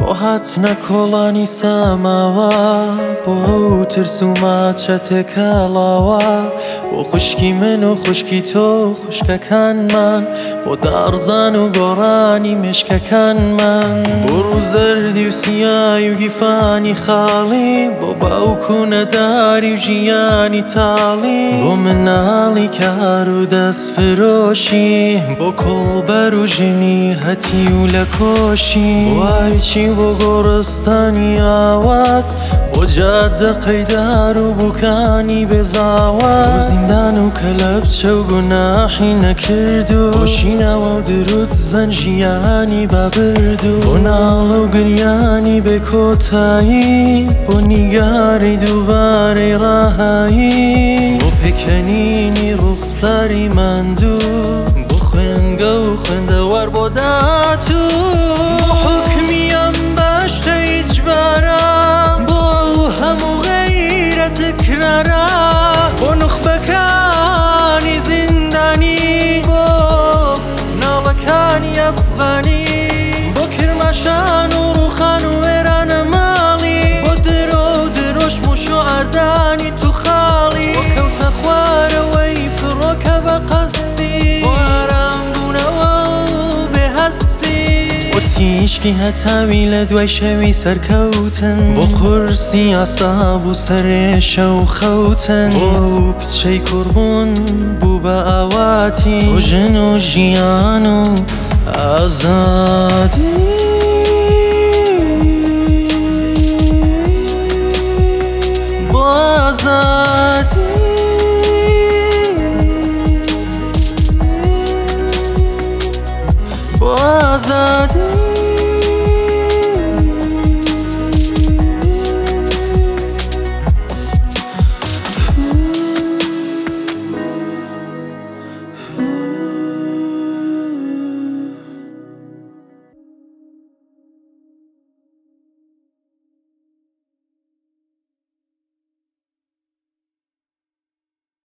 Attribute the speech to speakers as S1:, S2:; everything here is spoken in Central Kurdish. S1: بۆ هاتنە کۆڵانی ساماوە بۆ ئەو ترس و ماچە تێکەڵاوە بۆ خوشکی من و خوشکی تۆ خوشکەکانمان بۆ دارزان و گۆڕانی مشکەکانمان بۆ ڕووزەردی و سیای و گیفانی خاڵی بۆ باوکو نەداری و ژیانی تاڵی بۆ مناڵی کار و دەست فرۆشی بۆ کۆڵبەر و ژنی هەتی و لە کۆشی وای هیچی بۆ گۆڕستانی ئاوات بۆ جادە قەیدار و بووکانی بێزاوات زیندان و کەلەب چە و گوناحی نەکرد و بۆشینەوە و درود زەنجیانی بابرد و بۆ ناڵە و گریانی بێ کۆتایی بۆ نیگاری دووبارەی ڕاهایی بۆ پێکەنینی ڕوخساری ماندوو بۆ خوێنگە و خوێندەوار بۆ داتو مردانی تو خاڵی کەوتە خوارەوەی فڕۆکە بە قەستی وارام بوونەوە بێهستی و تیشکی هەتاوی لە دوای شەوی سەرکەوتن بۆ قرسی ئاساب و سەرێشە و خەوتن و کچەی کوڕبوون بوو بە ئاواتی ژن و ژیان و ئازان azadi